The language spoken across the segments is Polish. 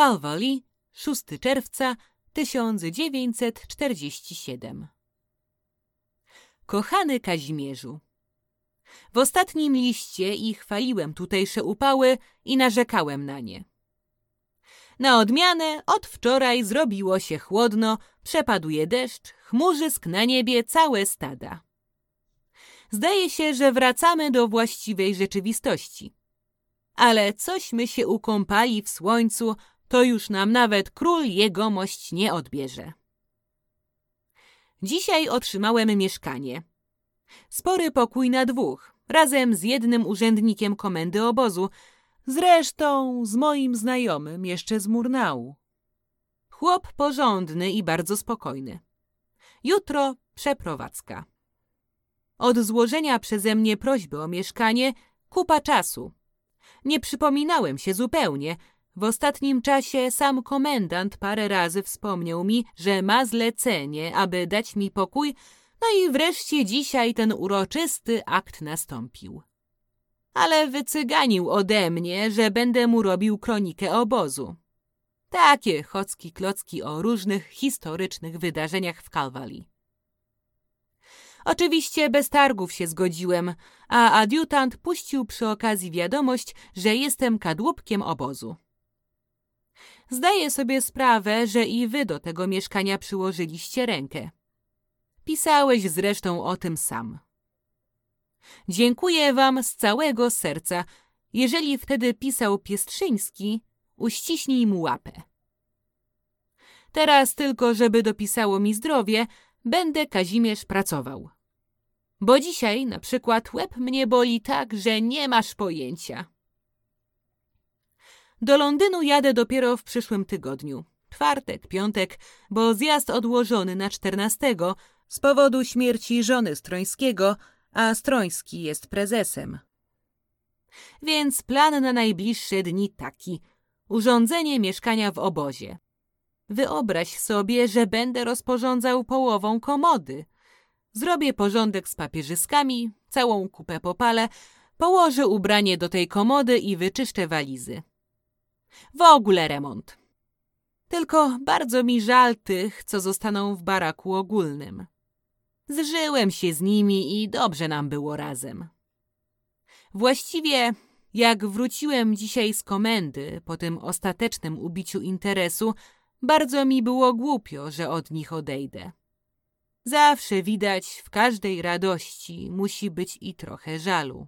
Calvary, 6 czerwca 1947 Kochany Kazimierzu, w ostatnim liście i chwaliłem tutejsze upały i narzekałem na nie. Na odmianę od wczoraj zrobiło się chłodno, przepaduje deszcz, chmurzysk na niebie całe stada. Zdaje się, że wracamy do właściwej rzeczywistości. Ale cośmy się ukąpali w słońcu, to już nam nawet król jegomość nie odbierze. Dzisiaj otrzymałem mieszkanie. Spory pokój na dwóch, razem z jednym urzędnikiem komendy obozu, zresztą z moim znajomym jeszcze z Murnału. Chłop porządny i bardzo spokojny. Jutro przeprowadzka. Od złożenia przeze mnie prośby o mieszkanie kupa czasu. Nie przypominałem się zupełnie, w ostatnim czasie sam komendant parę razy wspomniał mi, że ma zlecenie, aby dać mi pokój, no i wreszcie dzisiaj ten uroczysty akt nastąpił. Ale wycyganił ode mnie, że będę mu robił kronikę obozu. Takie chocki klocki o różnych historycznych wydarzeniach w Kalwali. Oczywiście bez targów się zgodziłem, a adiutant puścił przy okazji wiadomość, że jestem kadłubkiem obozu. Zdaję sobie sprawę, że i wy do tego mieszkania przyłożyliście rękę. Pisałeś zresztą o tym sam. Dziękuję wam z całego serca. Jeżeli wtedy pisał Piestrzyński, uściśnij mu łapę. Teraz tylko, żeby dopisało mi zdrowie, będę Kazimierz pracował. Bo dzisiaj na przykład łeb mnie boli tak, że nie masz pojęcia. Do Londynu jadę dopiero w przyszłym tygodniu. Czwartek, piątek, bo zjazd odłożony na czternastego z powodu śmierci żony Strońskiego, a Stroński jest prezesem. Więc plan na najbliższe dni taki. Urządzenie mieszkania w obozie. Wyobraź sobie, że będę rozporządzał połową komody. Zrobię porządek z papierzyskami, całą kupę popalę, położę ubranie do tej komody i wyczyszczę walizy. W ogóle remont. Tylko bardzo mi żal tych, co zostaną w baraku ogólnym. Zżyłem się z nimi i dobrze nam było razem. Właściwie, jak wróciłem dzisiaj z komendy po tym ostatecznym ubiciu interesu, bardzo mi było głupio, że od nich odejdę. Zawsze widać w każdej radości musi być i trochę żalu.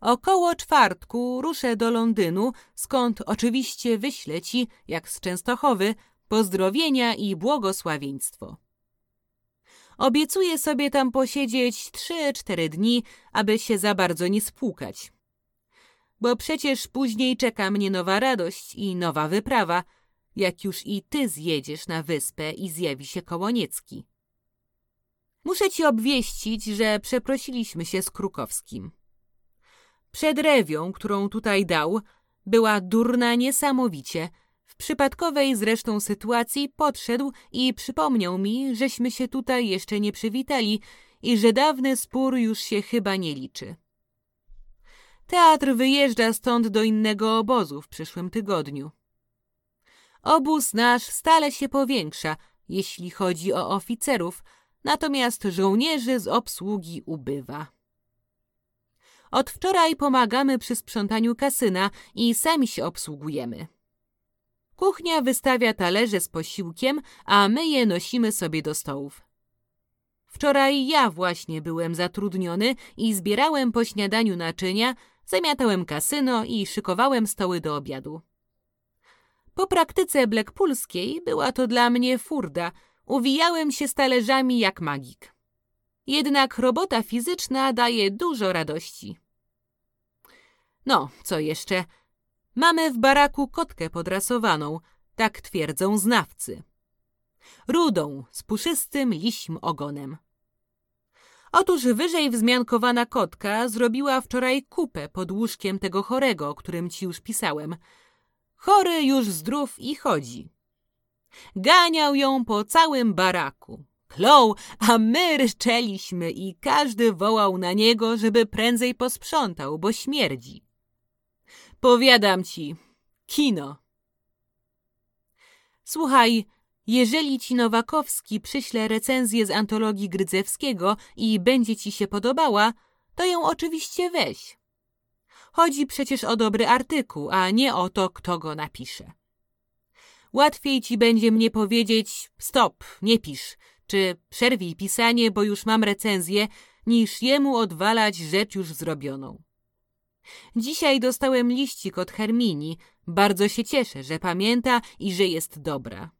Około czwartku ruszę do Londynu, skąd oczywiście wyślę ci, jak z Częstochowy, pozdrowienia i błogosławieństwo. Obiecuję sobie tam posiedzieć trzy, cztery dni, aby się za bardzo nie spłukać. Bo przecież później czeka mnie nowa radość i nowa wyprawa, jak już i ty zjedziesz na wyspę i zjawi się Kołoniecki. Muszę ci obwieścić, że przeprosiliśmy się z Krukowskim. Przed rewią, którą tutaj dał, była durna niesamowicie. W przypadkowej zresztą sytuacji podszedł i przypomniał mi, żeśmy się tutaj jeszcze nie przywitali i że dawny spór już się chyba nie liczy. Teatr wyjeżdża stąd do innego obozu w przyszłym tygodniu. Obóz nasz stale się powiększa, jeśli chodzi o oficerów, natomiast żołnierzy z obsługi ubywa. Od wczoraj pomagamy przy sprzątaniu kasyna i sami się obsługujemy. Kuchnia wystawia talerze z posiłkiem, a my je nosimy sobie do stołów. Wczoraj ja właśnie byłem zatrudniony i zbierałem po śniadaniu naczynia, zamiatałem kasyno i szykowałem stoły do obiadu. Po praktyce blackpoolskiej była to dla mnie furda. Uwijałem się z talerzami jak magik. Jednak robota fizyczna daje dużo radości. No, co jeszcze? Mamy w baraku kotkę podrasowaną, tak twierdzą znawcy. Rudą, z puszystym liśm ogonem. Otóż wyżej wzmiankowana kotka zrobiła wczoraj kupę pod łóżkiem tego chorego, o którym ci już pisałem. Chory już zdrów i chodzi. Ganiał ją po całym baraku. Klął, a my ryczeliśmy i każdy wołał na niego, żeby prędzej posprzątał, bo śmierdzi. Powiadam ci, kino. Słuchaj, jeżeli ci Nowakowski przyśle recenzję z antologii Grydzewskiego i będzie ci się podobała, to ją oczywiście weź. Chodzi przecież o dobry artykuł, a nie o to, kto go napisze. Łatwiej ci będzie mnie powiedzieć stop, nie pisz, czy przerwij pisanie, bo już mam recenzję, niż jemu odwalać rzecz już zrobioną. Dzisiaj dostałem liścik od Hermini. Bardzo się cieszę, że pamięta i że jest dobra.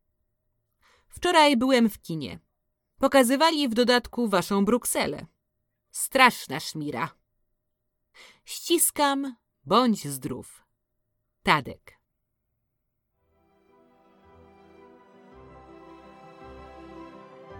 Wczoraj byłem w kinie. Pokazywali w dodatku waszą Brukselę. Straszna szmira. Ściskam, bądź zdrów. Tadek.